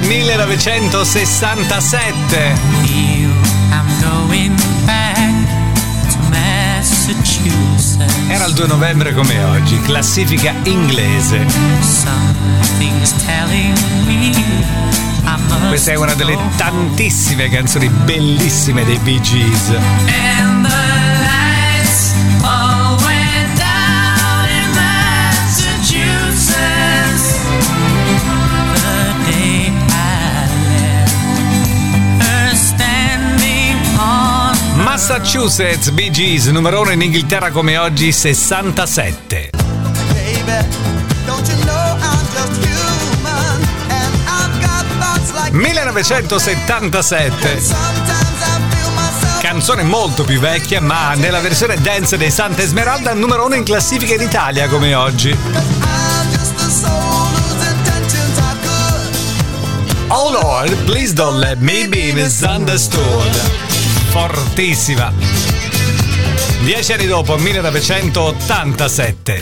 1967. Era il 2 novembre come oggi, classifica inglese. Questa è una delle tantissime canzoni bellissime dei Bee Gees. Massachusetts, Bee Gees, numero uno in Inghilterra come oggi, 67. 1977. Canzone molto più vecchia, ma nella versione dance dei Santa Esmeralda, numero uno in classifica in Italia come oggi. Oh Lord, please don't let me be misunderstood. Fortissima. Dieci anni dopo, 1987.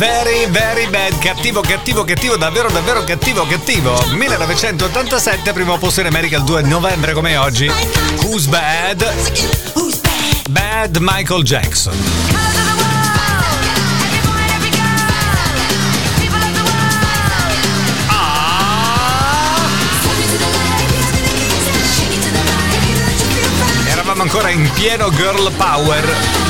Very Very Bad, cattivo, cattivo, cattivo, davvero, davvero cattivo, cattivo. 1987, primo posto in America il 2 novembre come oggi. Who's Bad? Bad Michael Jackson. Ah! Eravamo ancora in pieno girl power.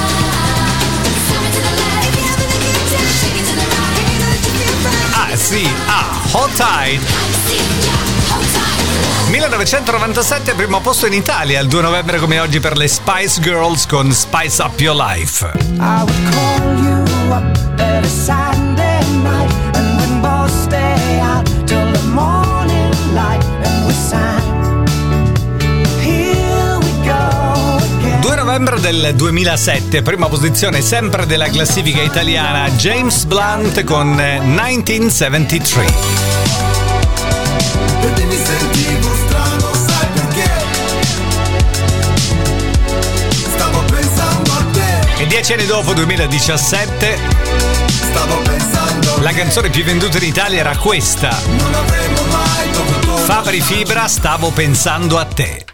Sì, a Hot Tide. 1997 primo posto in Italia, il 2 novembre come oggi per le Spice Girls con Spice Up Your Life. Novembre del 2007, prima posizione sempre della classifica italiana, James Blunt con 1973. E dieci anni dopo, 2017, la canzone più venduta in Italia era questa. Fabri Fibra, stavo pensando a te.